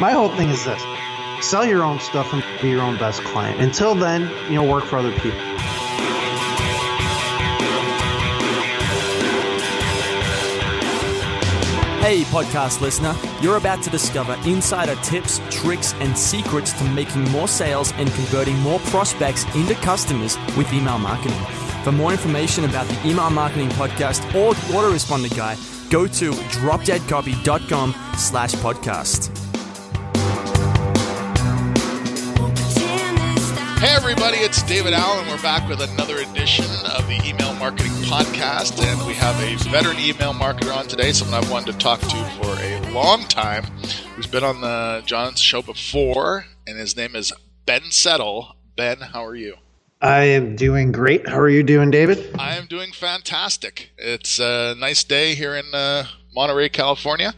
my whole thing is this sell your own stuff and be your own best client. Until then, you know, work for other people. Hey, podcast listener, you're about to discover insider tips, tricks, and secrets to making more sales and converting more prospects into customers with email marketing. For more information about the Email Marketing Podcast or the Autoresponder Guy, go to dropdeadcopy.com slash podcast. Hey, everybody, it's David Allen. We're back with another edition of the Email Marketing Podcast, and we have a veteran email marketer on today, someone I've wanted to talk to for a long time, who's been on the John's show before, and his name is Ben Settle. Ben, how are you? I am doing great. How are you doing, David? I am doing fantastic. It's a nice day here in uh, Monterey, California,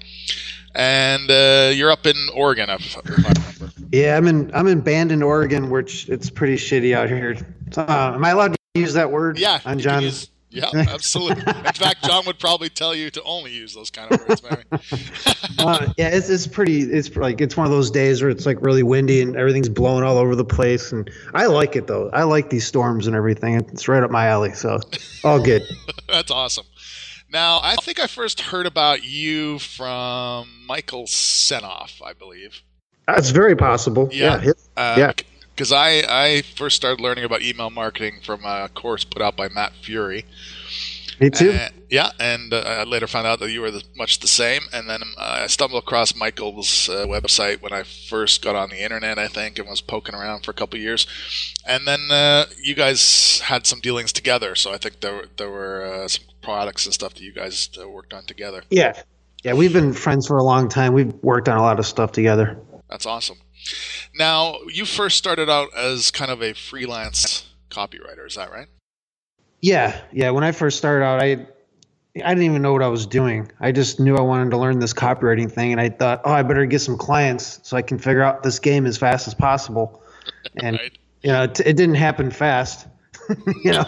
and uh, you're up in Oregon, if, if I remember. Yeah, I'm in I'm in Bandon, Oregon, which it's pretty shitty out here. Uh, am I allowed to use that word? Yeah, on John. use- yeah, absolutely. In fact, John would probably tell you to only use those kind of words, uh, yeah, it's it's pretty. It's like it's one of those days where it's like really windy and everything's blowing all over the place. And I like it though. I like these storms and everything. It's right up my alley. So all good. That's awesome. Now, I think I first heard about you from Michael Senoff, I believe. That's very possible. Yeah. Yeah. Uh, Yeah. Because I, I first started learning about email marketing from a course put out by Matt Furey. me too. Uh, yeah, and uh, I later found out that you were the, much the same. And then uh, I stumbled across Michael's uh, website when I first got on the internet, I think, and was poking around for a couple years. And then uh, you guys had some dealings together, so I think there were, there were uh, some products and stuff that you guys uh, worked on together. yeah. Yeah, we've been friends for a long time. We've worked on a lot of stuff together. That's awesome. Now, you first started out as kind of a freelance copywriter, is that right? Yeah, yeah. When I first started out, I I didn't even know what I was doing. I just knew I wanted to learn this copywriting thing, and I thought, oh, I better get some clients so I can figure out this game as fast as possible. And Right. you know, it, it didn't happen fast. you know.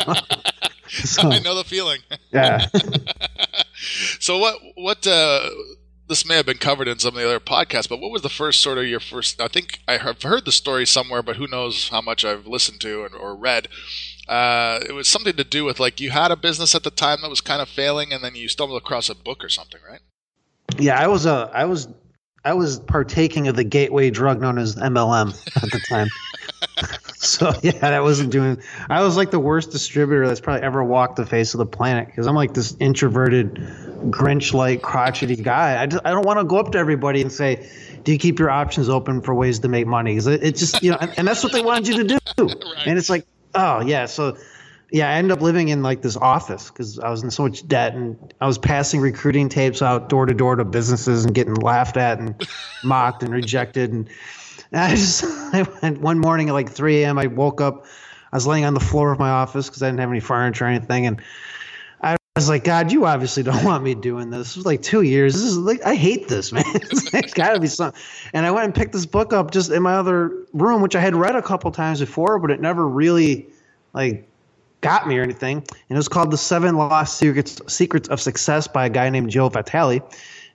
so, I know the feeling. yeah. so what what uh this may have been covered in some of the other podcasts, but what was the first sort of your first? I think I have heard the story somewhere, but who knows how much I've listened to and, or read. Uh, it was something to do with like you had a business at the time that was kind of failing, and then you stumbled across a book or something, right? Yeah, I was uh, I was I was partaking of the gateway drug known as MLM at the time. so yeah, that wasn't doing. I was like the worst distributor that's probably ever walked the face of the planet because I'm like this introverted, Grinch-like, crotchety guy. I just, I don't want to go up to everybody and say, "Do you keep your options open for ways to make money?" Because it, it just you know, and, and that's what they wanted you to do. And it's like, oh yeah, so yeah, I ended up living in like this office because I was in so much debt, and I was passing recruiting tapes out door to door to businesses and getting laughed at and mocked and rejected. And, and I just, I went one morning at like 3 a.m. I woke up, I was laying on the floor of my office because I didn't have any furniture or anything, and I was like, God, you obviously don't want me doing this. This was like two years. This is like I hate this, man. It's got to be something. And I went and picked this book up just in my other room, which I had read a couple times before, but it never really like got me or anything. And it was called The Seven Lost Secrets Secrets of Success by a guy named Joe Vitale.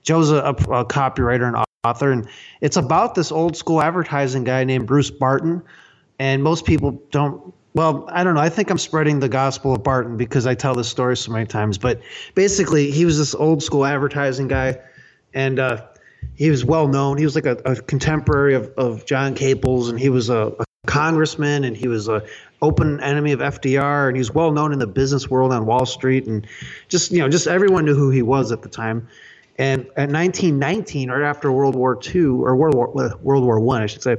Joe's a, a, a copywriter and author, and it's about this old school advertising guy named Bruce Barton. And most people don't. Well, I don't know. I think I'm spreading the gospel of Barton because I tell this story so many times. But basically, he was this old school advertising guy, and uh, he was well known. He was like a, a contemporary of, of John Caples, and he was a, a congressman, and he was a open enemy of FDR, and he was well known in the business world on Wall Street, and just you know, just everyone knew who he was at the time. And at 1919, right after World War II or World War World War One, I, I should say,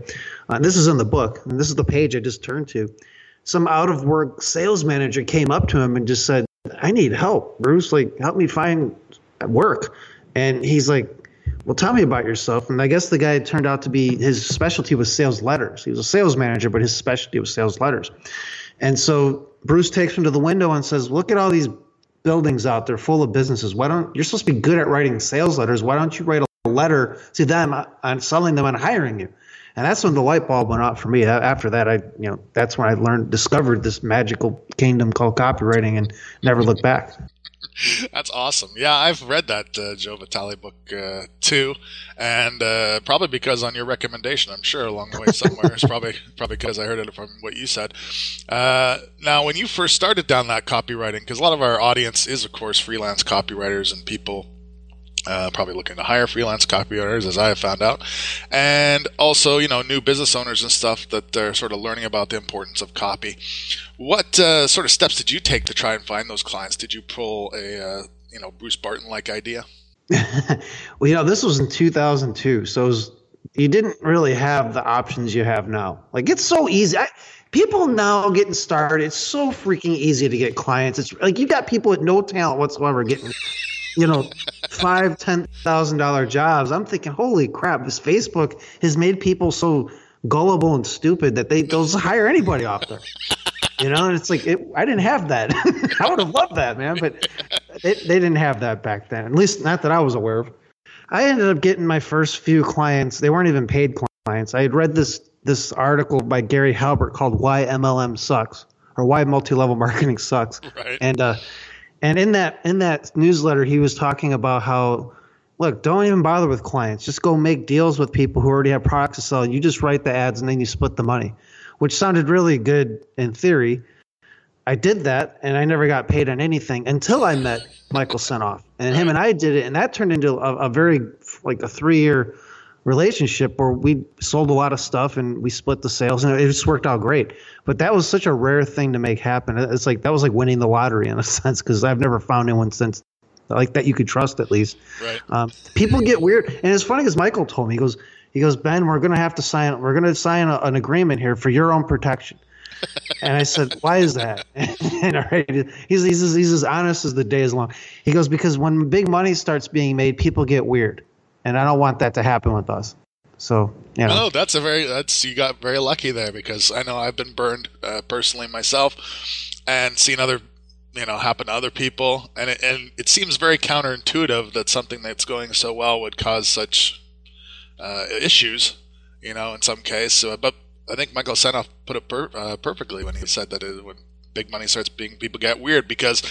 uh, this is in the book, and this is the page I just turned to. Some out of work sales manager came up to him and just said, "I need help, Bruce. Like, help me find work." And he's like, well, tell me about yourself. And I guess the guy turned out to be his specialty was sales letters. He was a sales manager, but his specialty was sales letters. And so Bruce takes him to the window and says, Look at all these buildings out there full of businesses. Why don't you're supposed to be good at writing sales letters? Why don't you write a letter to them on selling them and hiring you? And that's when the light bulb went off for me. After that, I, you know, that's when I learned, discovered this magical kingdom called copywriting and never looked back. That's awesome. Yeah, I've read that uh, Joe Vitale book uh, too, and uh, probably because on your recommendation, I'm sure along the way somewhere. it's probably probably because I heard it from what you said. Uh, now, when you first started down that copywriting, because a lot of our audience is, of course, freelance copywriters and people uh, probably looking to hire freelance copywriters, as I have found out, and also you know new business owners and stuff that are sort of learning about the importance of copy. What uh, sort of steps did you take to try and find those clients? Did you pull a uh, you know Bruce Barton like idea? well, you know, this was in 2002, so was, you didn't really have the options you have now. Like it's so easy. I, people now getting started, it's so freaking easy to get clients. It's like you got people with no talent whatsoever getting you know, five, ten thousand dollar jobs. I'm thinking, holy crap, this Facebook has made people so gullible and stupid that they they'll hire anybody off there. You know, and it's like it, I didn't have that. I would have loved that, man, but they, they didn't have that back then. At least not that I was aware of. I ended up getting my first few clients. They weren't even paid clients. I had read this this article by Gary Halbert called "Why MLM Sucks" or "Why Multi-Level Marketing Sucks," right. and uh, and in that in that newsletter, he was talking about how look, don't even bother with clients. Just go make deals with people who already have products to sell. You just write the ads and then you split the money, which sounded really good in theory. I did that and I never got paid on anything until I met Michael Senoff. And him and I did it, and that turned into a, a very like a three year relationship where we sold a lot of stuff and we split the sales and it just worked out great. But that was such a rare thing to make happen. It's like that was like winning the lottery in a sense because I've never found anyone since like that you could trust at least. Right. Um, people get weird, and it's funny because Michael told me he goes he goes Ben, we're gonna have to sign we're gonna sign a, an agreement here for your own protection. and I said, "Why is that?" and all right, he's, he's he's as honest as the day is long. He goes, "Because when big money starts being made, people get weird." And I don't want that to happen with us. So. You know. Oh, that's a very that's you got very lucky there because I know I've been burned uh, personally myself, and seen other you know happen to other people, and it, and it seems very counterintuitive that something that's going so well would cause such uh, issues, you know, in some case. But I think Michael Senoff put it per, uh, perfectly when he said that it, when big money starts being people get weird because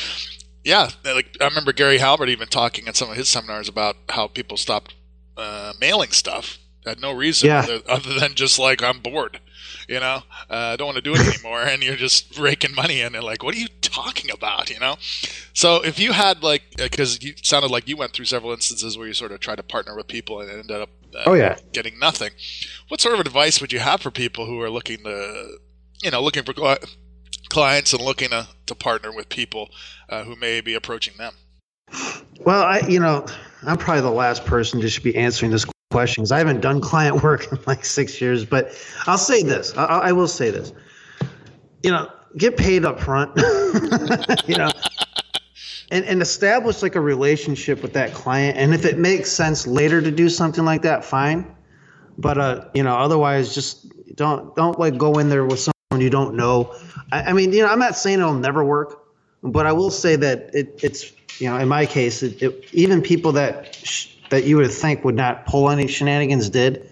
yeah, like I remember Gary Halbert even talking at some of his seminars about how people stopped uh, mailing stuff had no reason yeah. other, other, than just like I'm bored, you know, uh, I don't want to do it anymore, and you're just raking money in. And like, what are you talking about, you know? So if you had like, because uh, you sounded like you went through several instances where you sort of tried to partner with people and ended up, uh, oh yeah, getting nothing. What sort of advice would you have for people who are looking to, you know, looking for clients and looking to, to partner with people uh, who may be approaching them? Well, I, you know, I'm probably the last person to should be answering this question because I haven't done client work in like six years. But I'll say this. I, I will say this. You know, get paid up front. you know, and and establish like a relationship with that client. And if it makes sense later to do something like that, fine. But uh, you know, otherwise, just don't don't like go in there with someone you don't know. I, I mean, you know, I'm not saying it'll never work, but I will say that it, it's you know, in my case, it, it, even people that sh- that you would think would not pull any shenanigans did,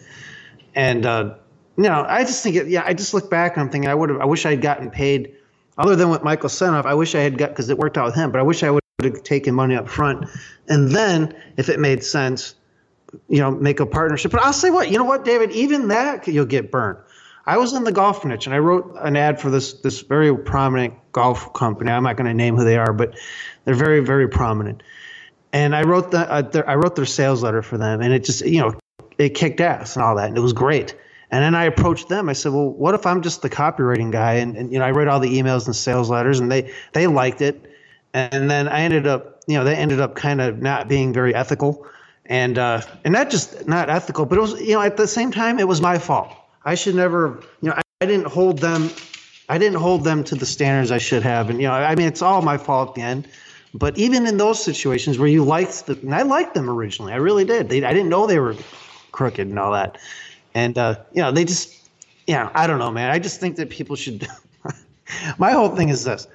and uh, you know, I just think it. Yeah, I just look back and I'm thinking I would have. I wish I had gotten paid, other than with Michael Senoff. I wish I had got because it worked out with him, but I wish I would have taken money up front, and then if it made sense, you know, make a partnership. But I'll say what, you know what, David, even that you'll get burned. I was in the golf niche and I wrote an ad for this this very prominent golf company. I'm not going to name who they are, but they're very very prominent. And I wrote the uh, their, I wrote their sales letter for them, and it just you know it kicked ass and all that, and it was great. And then I approached them. I said, "Well, what if I'm just the copywriting guy?" And, and you know, I wrote all the emails and sales letters, and they they liked it. And then I ended up, you know, they ended up kind of not being very ethical, and uh, and not just not ethical, but it was, you know, at the same time, it was my fault I should never, you know, I, I didn't hold them, I didn't hold them to the standards I should have. And, you know, I mean, it's all my fault at the end. But even in those situations where you liked the, and I liked them originally, I really did. They, I didn't know they were crooked and all that. And, uh, you know, they just, know, I don't know, man. I just think that people should, my whole thing is this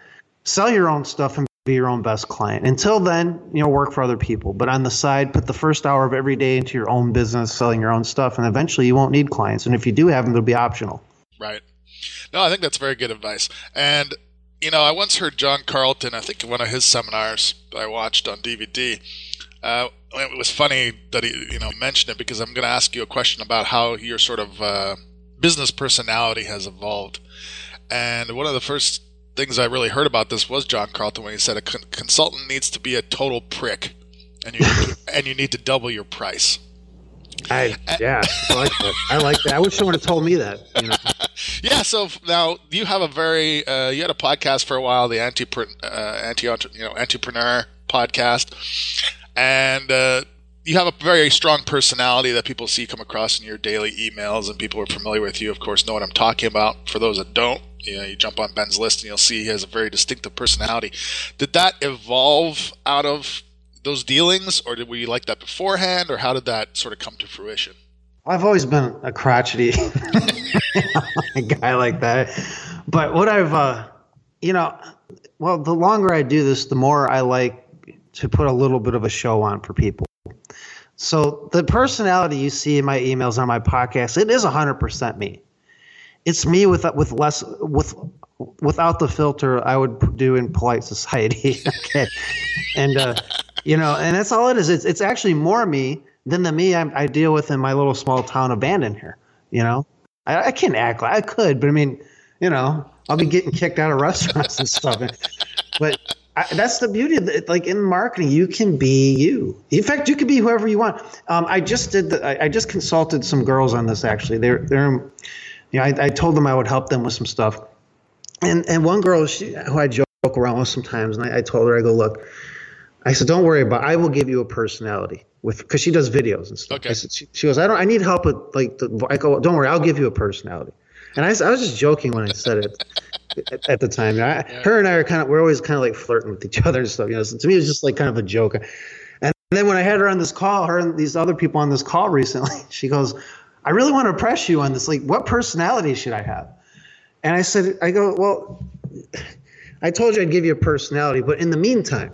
sell your own stuff and be your own best client. Until then, you know, work for other people. But on the side, put the first hour of every day into your own business, selling your own stuff, and eventually you won't need clients. And if you do have them, they'll be optional. Right. No, I think that's very good advice. And you know, I once heard John Carlton, I think in one of his seminars that I watched on DVD. Uh, it was funny that he, you know, mentioned it because I'm going to ask you a question about how your sort of uh, business personality has evolved. And one of the first things I really heard about this was John Carlton when he said a con- consultant needs to be a total prick, and you and you need to double your price. I yeah, I like that. I like that. I wish someone had told me that. You know? yeah. So now you have a very uh, you had a podcast for a while, the anti uh, anti you know entrepreneur podcast, and uh, you have a very strong personality that people see come across in your daily emails, and people who are familiar with you, of course, know what I'm talking about. For those that don't, you know, you jump on Ben's list and you'll see he has a very distinctive personality. Did that evolve out of those dealings, or did we like that beforehand, or how did that sort of come to fruition? I've always been a crotchety guy like that, but what I've, uh, you know, well, the longer I do this, the more I like to put a little bit of a show on for people. So the personality you see in my emails on my podcast, it is 100% me. It's me with with less with without the filter I would do in polite society. okay, and uh, you know, and that's all it is. It's it's actually more me than the me I, I deal with in my little small town abandon here. You know, I, I can't act like I could, but I mean, you know, I'll be getting kicked out of restaurants and stuff. But I, that's the beauty of it. Like in marketing, you can be you. In fact, you can be whoever you want. Um, I just did. The, I, I, just consulted some girls on this. Actually, they're they're. You know, I, I told them I would help them with some stuff, and and one girl she, who I joke around with sometimes, and I, I told her, I go, look, I said, don't worry about. It. I will give you a personality with because she does videos and stuff. Okay. I said, she, she goes, I don't. I need help with like the. I go, don't worry, I'll give you a personality. And I, I was just joking when I said it at, at, the time. I, yeah. Her and I are kind of we're always kind of like flirting with each other and stuff. You know, so to me it was just like kind of a joke. And then when I had her on this call, her and these other people on this call recently, she goes, "I really want to press you on this. Like, what personality should I have?" And I said, "I go well." I told you I'd give you a personality, but in the meantime,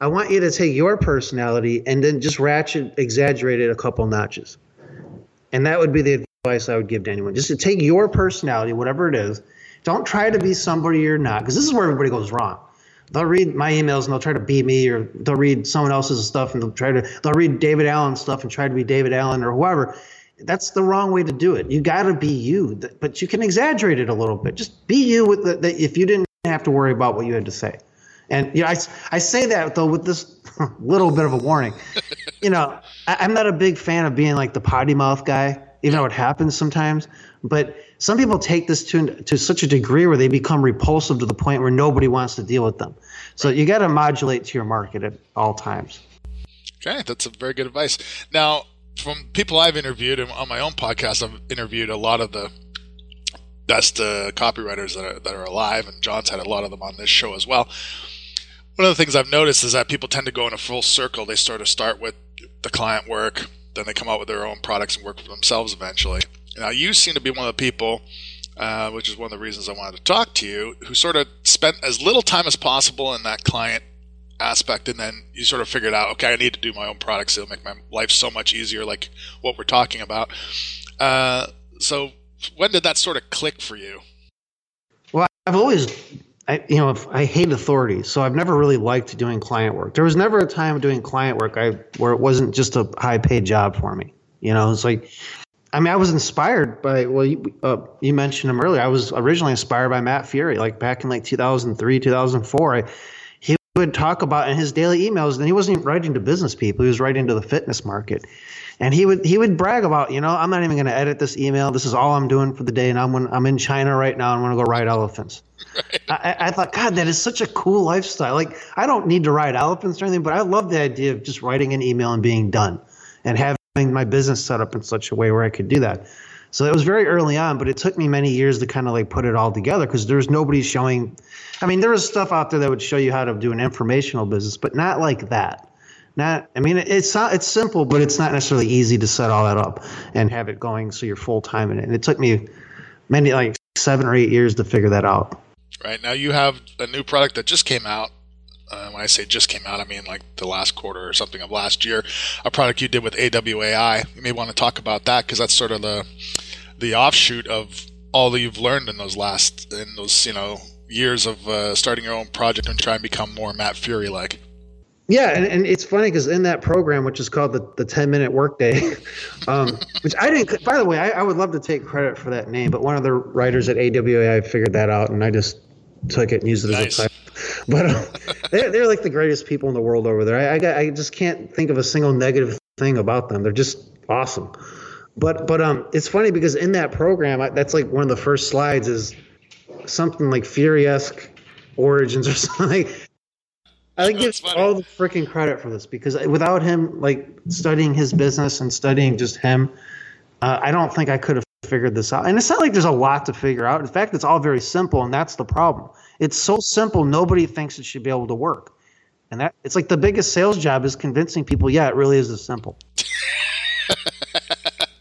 I want you to take your personality and then just ratchet, exaggerate it a couple notches. And that would be the advice I would give to anyone. Just to take your personality, whatever it is, don't try to be somebody you're not, because this is where everybody goes wrong. They'll read my emails and they'll try to be me, or they'll read someone else's stuff and they'll try to they'll read David Allen stuff and try to be David Allen or whoever. That's the wrong way to do it. You got to be you, but you can exaggerate it a little bit. Just be you with the, the, if you didn't have to worry about what you had to say. And you know, I, I say that though with this little bit of a warning. you know, I, I'm not a big fan of being like the potty mouth guy, even though it happens sometimes. But some people take this to to such a degree where they become repulsive to the point where nobody wants to deal with them. So you got to modulate to your market at all times. Okay, that's a very good advice. Now, from people I've interviewed and on my own podcast, I've interviewed a lot of the best uh, copywriters that are, that are alive, and John's had a lot of them on this show as well. One of the things I've noticed is that people tend to go in a full circle. They sort of start with the client work, then they come out with their own products and work for themselves eventually. Now, you seem to be one of the people, uh, which is one of the reasons I wanted to talk to you, who sort of spent as little time as possible in that client aspect, and then you sort of figured out, okay, I need to do my own products. It'll make my life so much easier, like what we're talking about. Uh, so, when did that sort of click for you? Well, I've always I, you know, I hate authority, so I've never really liked doing client work. There was never a time doing client work I where it wasn't just a high paid job for me. You know, it's like I mean, I was inspired by well, you, uh, you, mentioned him earlier. I was originally inspired by Matt Furey, like back in like 2003, 2004. I, would talk about in his daily emails, and he wasn't even writing to business people; he was writing to the fitness market. And he would he would brag about, you know, I'm not even going to edit this email. This is all I'm doing for the day, and I'm I'm in China right now. I'm going to go ride elephants. Right. I, I thought, God, that is such a cool lifestyle. Like, I don't need to ride elephants or anything, but I love the idea of just writing an email and being done, and having my business set up in such a way where I could do that. So it was very early on, but it took me many years to kind of like put it all together because there's nobody showing. I mean, there was stuff out there that would show you how to do an informational business, but not like that. Not, I mean, it's not, it's simple, but it's not necessarily easy to set all that up and have it going so you're full time in it. And it took me many like seven or eight years to figure that out. Right now, you have a new product that just came out uh, when I say just came out, I mean like the last quarter or something of last year, a product you did with AWAI. You may want to talk about that because that's sort of the the offshoot of all that you've learned in those last in those you know years of uh, starting your own project and try and become more Matt Furey like. Yeah, and, and it's funny because in that program, which is called the, the 10 minute workday, um, which I didn't, by the way, I, I, would love to take credit for that name, but one of the writers at AWA figured that out and I just took it and used it nice. as a title. But um, they're, they're like the greatest people in the world over there. I, I, I just can't think of a single negative thing about them. They're just awesome. But but um, it's funny because in that program, I, that's like one of the first slides is something like Furey-esque origins or something. I think give all the freaking credit for this because without him like studying his business and studying just him, uh, I don't think I could have figured this out. And it's not like there's a lot to figure out. In fact, it's all very simple, and that's the problem. It's so simple, nobody thinks it should be able to work. And that it's like the biggest sales job is convincing people, yeah, it really is this simple.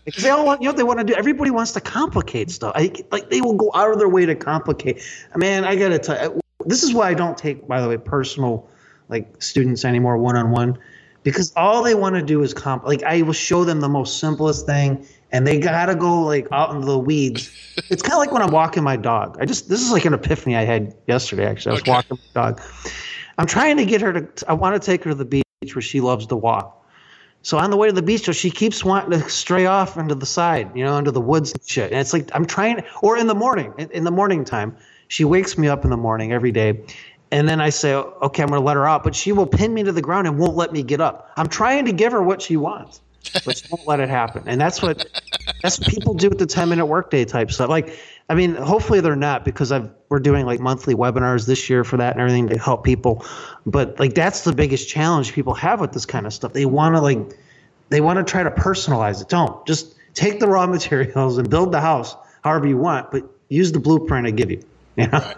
because they all want, you know, they want to do. Everybody wants to complicate stuff. I, like they will go out of their way to complicate. Man, I gotta tell you, this is why I don't take, by the way, personal like students anymore one on one, because all they want to do is comp. Like I will show them the most simplest thing, and they gotta go like out into the weeds. it's kind of like when I'm walking my dog. I just this is like an epiphany I had yesterday. Actually, I was okay. walking my dog. I'm trying to get her to. I want to take her to the beach where she loves to walk. So on the way to the beach, she keeps wanting to stray off into the side, you know, into the woods and shit. And it's like I'm trying, or in the morning, in the morning time, she wakes me up in the morning every day, and then I say, okay, I'm going to let her out, but she will pin me to the ground and won't let me get up. I'm trying to give her what she wants, but she won't let it happen. And that's what that's what people do with the 10 minute workday type stuff. Like, I mean, hopefully they're not because I've we're doing like monthly webinars this year for that and everything to help people. But like that's the biggest challenge people have with this kind of stuff. They want to like they want to try to personalize it. Don't just take the raw materials and build the house however you want, but use the blueprint I give you. You know? Right.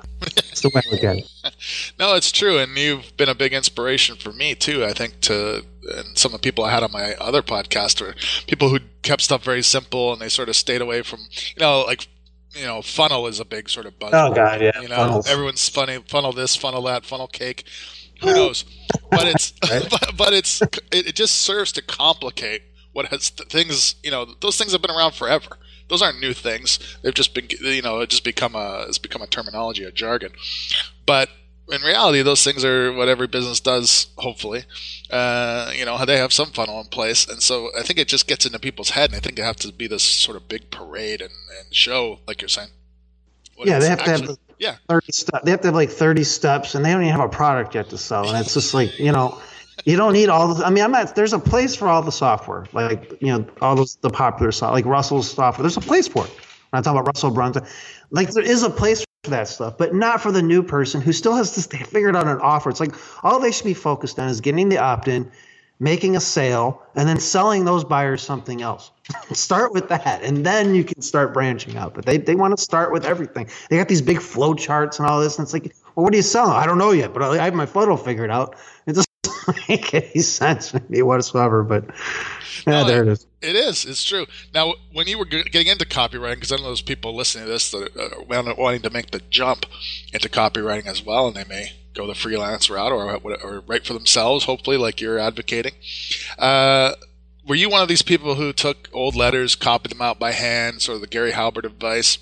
The way I look at it. No, it's true, and you've been a big inspiration for me too. I think to and some of the people I had on my other podcast were people who kept stuff very simple and they sort of stayed away from you know like you know funnel is a big sort of buzzword. Oh god, yeah. You know, Funnels. everyone's funny funnel this, funnel that, funnel cake. Who knows? But it's right? but, but it's it, it just serves to complicate what has things you know those things have been around forever those aren't new things. They've just been, you know, it just become a it's become a terminology, a jargon. But in reality, those things are what every business does. Hopefully, uh, you know, they have some funnel in place, and so I think it just gets into people's head, and I think it have to be this sort of big parade and, and show, like you're saying. Yeah, they have actually, to have yeah. 30 steps. They have to have like 30 steps and they don't even have a product yet to sell. And it's just like, you know, you don't need all the. I mean, I'm not. There's a place for all the software, like you know, all those the popular software, like Russell's software. There's a place for it. When I talk about Russell Brunson, like there is a place for that stuff, but not for the new person who still has to figure it out an offer. It's like all they should be focused on is getting the opt-in, making a sale, and then selling those buyers something else. start with that, and then you can start branching out. But they they want to start with everything. They got these big flow charts and all this, and it's like, well, what are you selling? I don't know yet, but I have my funnel figured out. It just make any sense maybe whatsoever. But yeah, no, there it is. It is. It's true. Now, when you were getting into copywriting, because I know there's people listening to this that are wanting to make the jump into copywriting as well, and they may go the freelance route or, or write for themselves, hopefully, like you're advocating. Uh, were you one of these people who took old letters, copied them out by hand, sort of the Gary Halbert advice?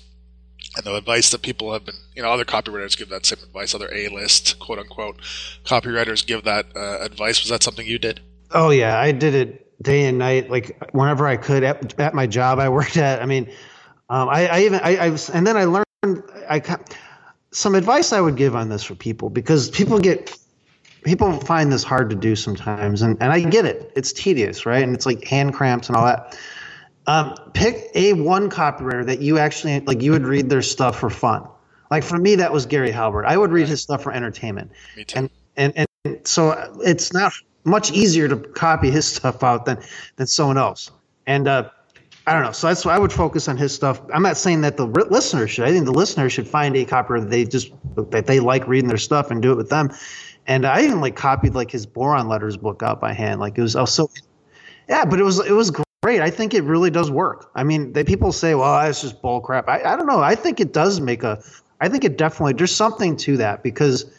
And the advice that people have been, you know, other copywriters give that same advice, other A-list, quote unquote, copywriters give that uh, advice. Was that something you did? Oh yeah, I did it day and night, like whenever I could at, at my job I worked at. I mean, um, I, I, even I, I was, and then I learned I some advice I would give on this for people because people get people find this hard to do sometimes, and and I get it. It's tedious, right? And it's like hand cramps and all that. Um, pick a one copywriter that you actually like. You would read their stuff for fun. Like for me, that was Gary Halbert. I would read his stuff for entertainment. Me too. And and and so it's not much easier to copy his stuff out than than someone else. And uh, I don't know. So that's why I would focus on his stuff. I'm not saying that the listener should. I think the listener should find a copywriter that they just that they like reading their stuff and do it with them. And I even like copied like his boron letters book out by hand. Like it was also, yeah, but it was it was great. I think it really does work. I mean, they, people say, well, that's just bull crap. I, I don't know. I think it does make a, I think it definitely, there's something to that because,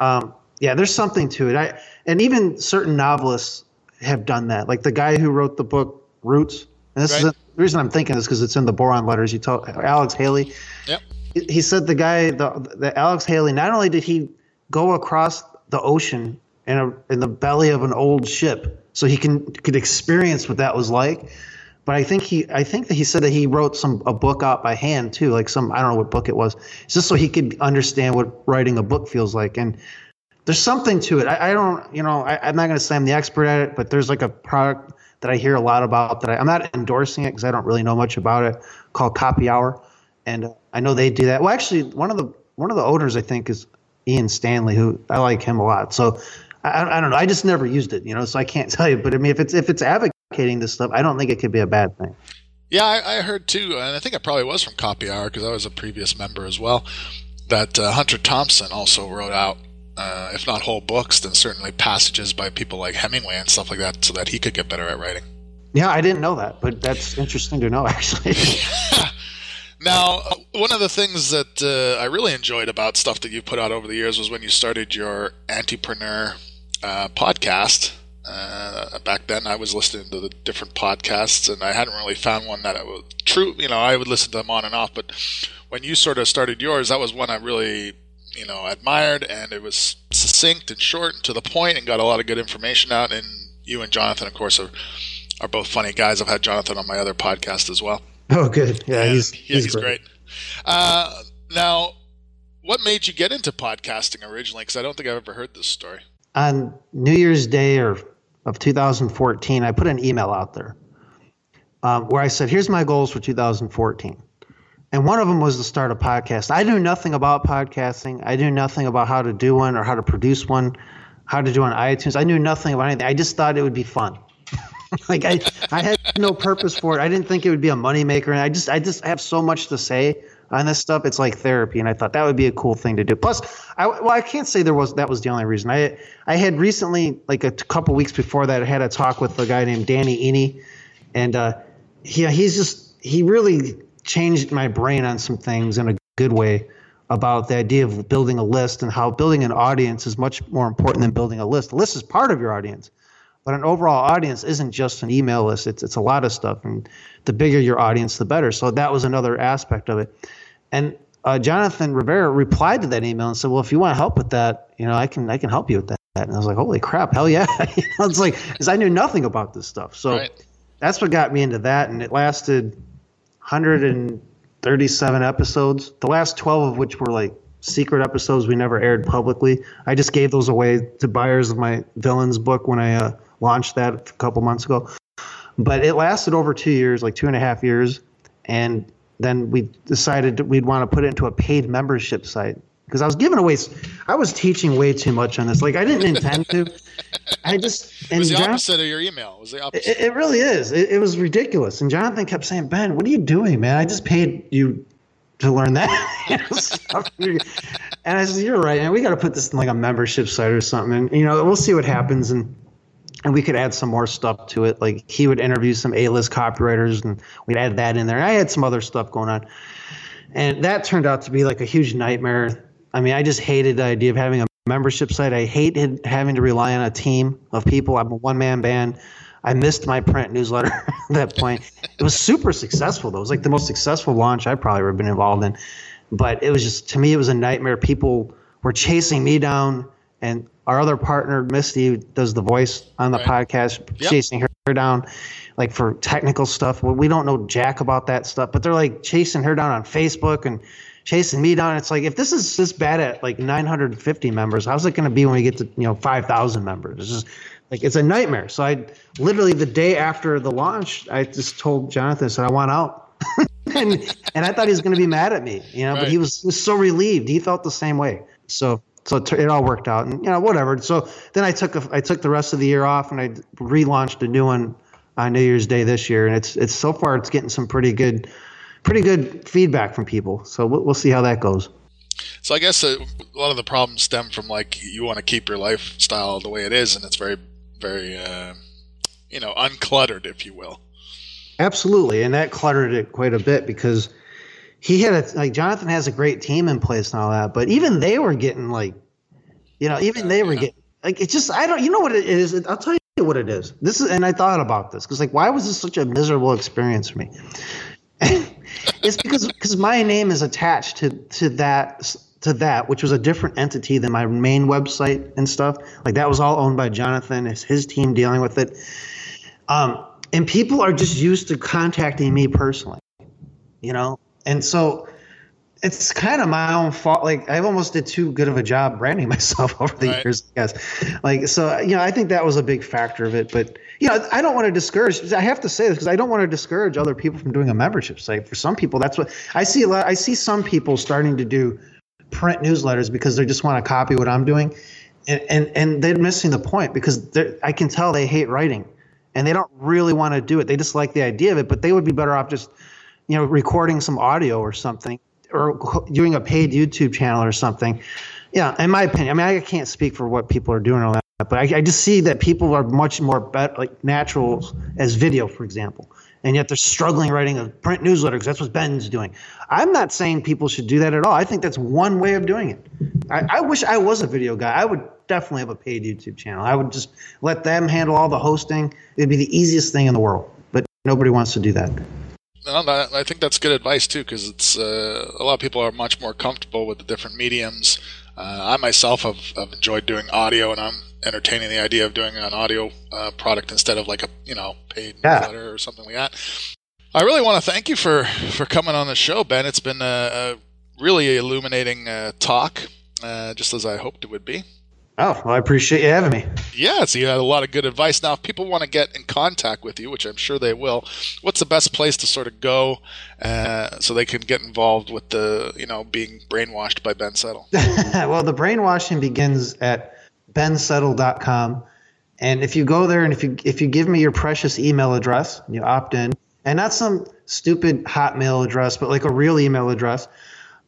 um, yeah, there's something to it. I, and even certain novelists have done that. Like the guy who wrote the book Roots. And this right. is the reason I'm thinking this because it's in the boron letters. You told Alex Haley. Yep. he said the guy, the, the Alex Haley, not only did he go across the ocean in a in the belly of an old ship, so he can could experience what that was like. But I think he I think that he said that he wrote some a book out by hand too, like some I don't know what book it was, just so he could understand what writing a book feels like. And there's something to it. I, I don't, you know, I, am not going to say I'm the expert at it, but there's like a product that I hear a lot about that I, am not endorsing it because I don't really know much about it called Copy Hour, and uh, I know they do that. Well, actually, one of the one of the owners I think is Ian Stanley, who I like him a lot. So I, I don't know. I just never used it, you know, so I can't tell you. But I mean, if it's if it's advocating this stuff, I don't think it could be a bad thing. Yeah, I, I heard too, and I think it probably was from Copy Hour because I was a previous member as well. That uh, Hunter Thompson also wrote out, uh, if not whole books, then certainly passages by people like Hemingway and stuff like that, so that he could get better at writing. Yeah, I didn't know that, but that's interesting to know, actually. Now, one of the things that uh, I really enjoyed about stuff that you put out over the years was when you started your Antipreneur uh, podcast. Uh, back then, I was listening to the different podcasts, and I hadn't really found one that was true. You know, I would listen to them on and off, but when you sort of started yours, that was one I really, you know, admired, and it was succinct and short and to the point, and got a lot of good information out. And you and Jonathan, of course, are are both funny guys. I've had Jonathan on my other podcast as well. Oh, good. Yeah, and, he's yeah, he's, he's great. great. Uh, now, what made you get into podcasting originally? Because I don't think I've ever heard this story on New Year's Day or of 2014, I put an email out there um, where I said, "Here's my goals for 2014." And one of them was to start a podcast. I knew nothing about podcasting. I knew nothing about how to do one or how to produce one, how to do on iTunes. I knew nothing about anything. I just thought it would be fun. like I, I had no purpose for it. I didn't think it would be a moneymaker. And I just, I just have so much to say on this stuff. It's like therapy, and I thought that would be a cool thing to do. Plus, I well, I can't say there was that was the only reason. I I had recently, like a couple weeks before that, I had a talk with a guy named Danny Iny, and uh, he he's just he really changed my brain on some things in a good way about the idea of building a list and how building an audience is much more important than building a list. A list is part of your audience, but an overall audience isn't just an email list. It's it's a lot of stuff, and the bigger your audience, the better. So that was another aspect of it. And uh, Jonathan Rivera replied to that email and said, "Well, if you want to help with that, you know, I can I can help you with that." And I was like, "Holy crap, hell yeah!" you know, it's like because I knew nothing about this stuff, so right. that's what got me into that, and it lasted 137 episodes. The last 12 of which were like secret episodes we never aired publicly. I just gave those away to buyers of my villains book when I uh, launched that a couple months ago. But it lasted over two years, like two and a half years, and then we decided we'd want to put it into a paid membership site because I was giving away. I was teaching way too much on this. Like I didn't intend to. I just it was the John, opposite of your email. It was the opposite. It, it really is. It, it, was ridiculous. And Jonathan kept saying, "Ben, what are you doing, man? I just paid you to learn that." and I said, "You're right, and we got to put this in like a membership site or something." And you know, we'll see what happens. And and we could add some more stuff to it. Like he would interview some A-list copywriters, and we'd add that in there. And I had some other stuff going on, and that turned out to be like a huge nightmare. I mean, I just hated the idea of having a membership site. I hated having to rely on a team of people. I'm a one-man band. I missed my print newsletter at that point. It was super successful though. It was like the most successful launch I've probably ever been involved in. But it was just to me, it was a nightmare. People were chasing me down and our other partner Misty does the voice on the right. podcast, yep. chasing her, down, like for technical stuff. Well, we don't know jack about that stuff, but they're like chasing her down on Facebook and chasing me down. It's like if this is this bad at like 950 members, how's it going to be when we get to you know 5,000 members? It's just like it's a nightmare. So I literally the day after the launch, I just told Jonathan, I said I want out. and and I thought he was going to be mad at me, you know, right. but he was, he was so relieved. He felt the same way. So so it, it, all worked out, and you know whatever. So then I took a, I took the rest of the year off, and I relaunched a new one on New Year's Day this year, and it's it's so far it's getting some pretty good, pretty good feedback from people. So we'll, we'll see how that goes. So I guess a, a lot of the problems stem from like you want to keep your lifestyle the way it is, and it's very very uh, you know uncluttered, if you will. Absolutely, and that cluttered it quite a bit because he had a like Jonathan has a great team in place and all that, but even they were getting like, you know, even they were yeah. getting like it's just I don't you know what it is. I'll tell you what it is. This is and I thought about this because like why was this such a miserable experience for me? it's because because my name is attached to to that to that, which was a different entity than my main website and stuff. Like that was all owned by Jonathan, his, his team dealing with it. Um, and people are just used to contacting me personally, you know, and so it's kind of my own fault. Like I've almost did too good of a job branding myself over the right. years, I guess. Like so, you know, I think that was a big factor of it. But you know, I don't want to discourage. I have to say this because I don't want to discourage other people from doing a membership site. For some people, that's what I see. A lot. I see some people starting to do print newsletters because they just want to copy what I'm doing, and and, and they're missing the point because I can tell they hate writing, and they don't really want to do it. They just like the idea of it, but they would be better off just you know recording some audio or something or doing a paid YouTube channel or something. Yeah, in my opinion, I mean, I can't speak for what people are doing all that, but I, I just see that people are much more bet, like natural as video, for example, and yet they're struggling writing a print newsletter because that's what Ben's doing. I'm not saying people should do that at all. I think that's one way of doing it. I, I wish I was a video guy. I would definitely have a paid YouTube channel. I would just let them handle all the hosting. It'd be the easiest thing in the world, but nobody wants to do that. I think that's good advice too, because it's uh, a lot of people are much more comfortable with the different mediums. Uh, I myself have, have, enjoyed doing audio, and I'm entertaining the idea of doing an audio uh, product instead of like a you know paid yeah. letter or something like that. I really want to thank you for for coming on the show, Ben. It's been a, a really illuminating uh, talk, uh, just as I hoped it would be. Oh, well, I appreciate you having me. Yeah, so you had a lot of good advice. Now, if people want to get in contact with you, which I'm sure they will, what's the best place to sort of go uh, so they can get involved with the, you know, being brainwashed by Ben Settle? well, the brainwashing begins at bensettle.com. And if you go there and if you if you give me your precious email address, you opt in, and not some stupid Hotmail address, but like a real email address.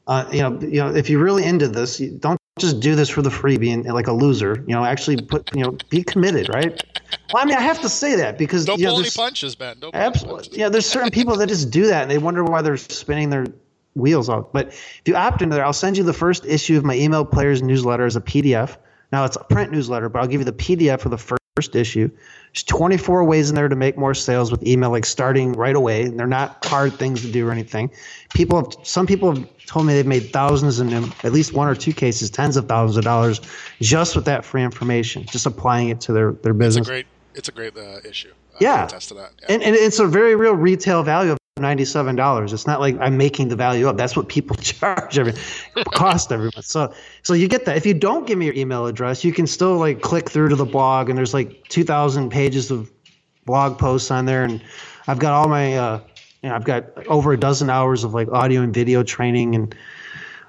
Uh, you know, you know, if you're really into this, you don't just do this for the free being like a loser you know actually put you know be committed right? Well i mean i have to say that because don't you know, pull any punches man. Don't absolutely punches. yeah there's certain people that just do that and they wonder why they're spinning their wheels off. But if you opt into there i'll send you the first issue of my email players newsletter as a pdf now it's a print newsletter but i'll give you the pdf for the first issue there's 24 ways in there to make more sales with email like starting right away and they're not hard things to do or anything people have some people have told me they've made thousands in at least one or two cases, tens of thousands of dollars just with that free information, just applying it to their, their business. It's a great, it's a great uh, issue. yeah. yeah. And, and it's a very real retail value of $97. It's not like I'm making the value up. That's what people charge every cost every month. So so you get that. If you don't give me your email address, you can still like click through to the blog and there's like 2000 pages of blog posts on there and I've got all my uh, you know, I've got over a dozen hours of like audio and video training, and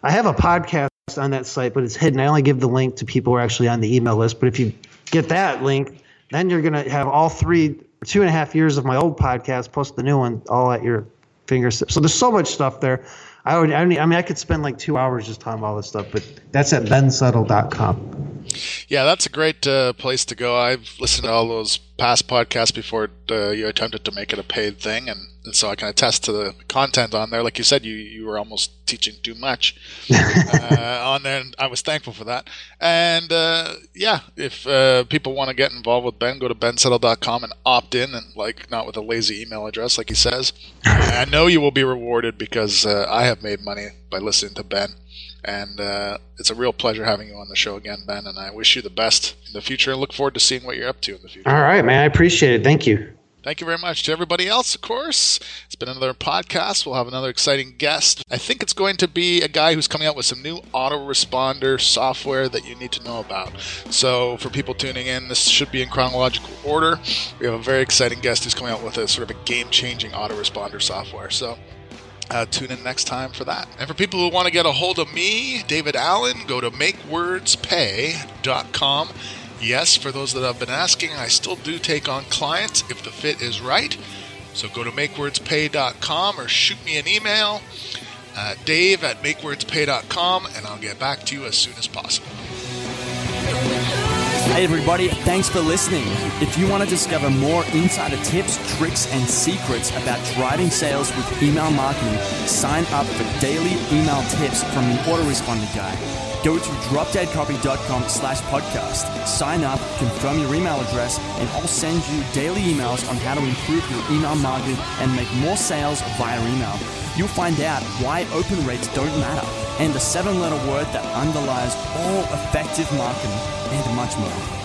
I have a podcast on that site, but it's hidden. I only give the link to people who are actually on the email list. But if you get that link, then you're to have all three, two and a half years of my old podcast plus the new one all at your fingertips. So there's so much stuff there. I would, I mean, I could spend like two hours just talking about all this stuff, but that's at bensettle.com. Yeah, that's a great uh, place to go. I've listened to all those past podcasts before uh, you attempted to make it a paid thing, and and so I can attest to the content on there. Like you said, you you were almost teaching too much uh, on there, and I was thankful for that. And uh, yeah, if uh, people want to get involved with Ben, go to bensettle.com and opt in, and like not with a lazy email address, like he says. I know you will be rewarded because uh, I have made money by listening to Ben. And uh, it's a real pleasure having you on the show again, Ben. And I wish you the best in the future and look forward to seeing what you're up to in the future. All right, man. I appreciate it. Thank you. Thank you very much to everybody else, of course. It's been another podcast. We'll have another exciting guest. I think it's going to be a guy who's coming out with some new autoresponder software that you need to know about. So, for people tuning in, this should be in chronological order. We have a very exciting guest who's coming out with a sort of a game changing autoresponder software. So, uh, tune in next time for that. And for people who want to get a hold of me, David Allen, go to makewordspay.com Yes, for those that have been asking, I still do take on clients if the fit is right. So go to makewordspay.com or shoot me an email, uh, dave at makewordspay.com, and I'll get back to you as soon as possible. Hey, everybody, thanks for listening. If you want to discover more insider tips, tricks, and secrets about driving sales with email marketing, sign up for daily email tips from the Autoresponder Guy. Go to dropdeadcopy.com slash podcast, sign up, confirm your email address, and I'll send you daily emails on how to improve your email marketing and make more sales via email. You'll find out why open rates don't matter and the seven letter word that underlies all effective marketing and much more.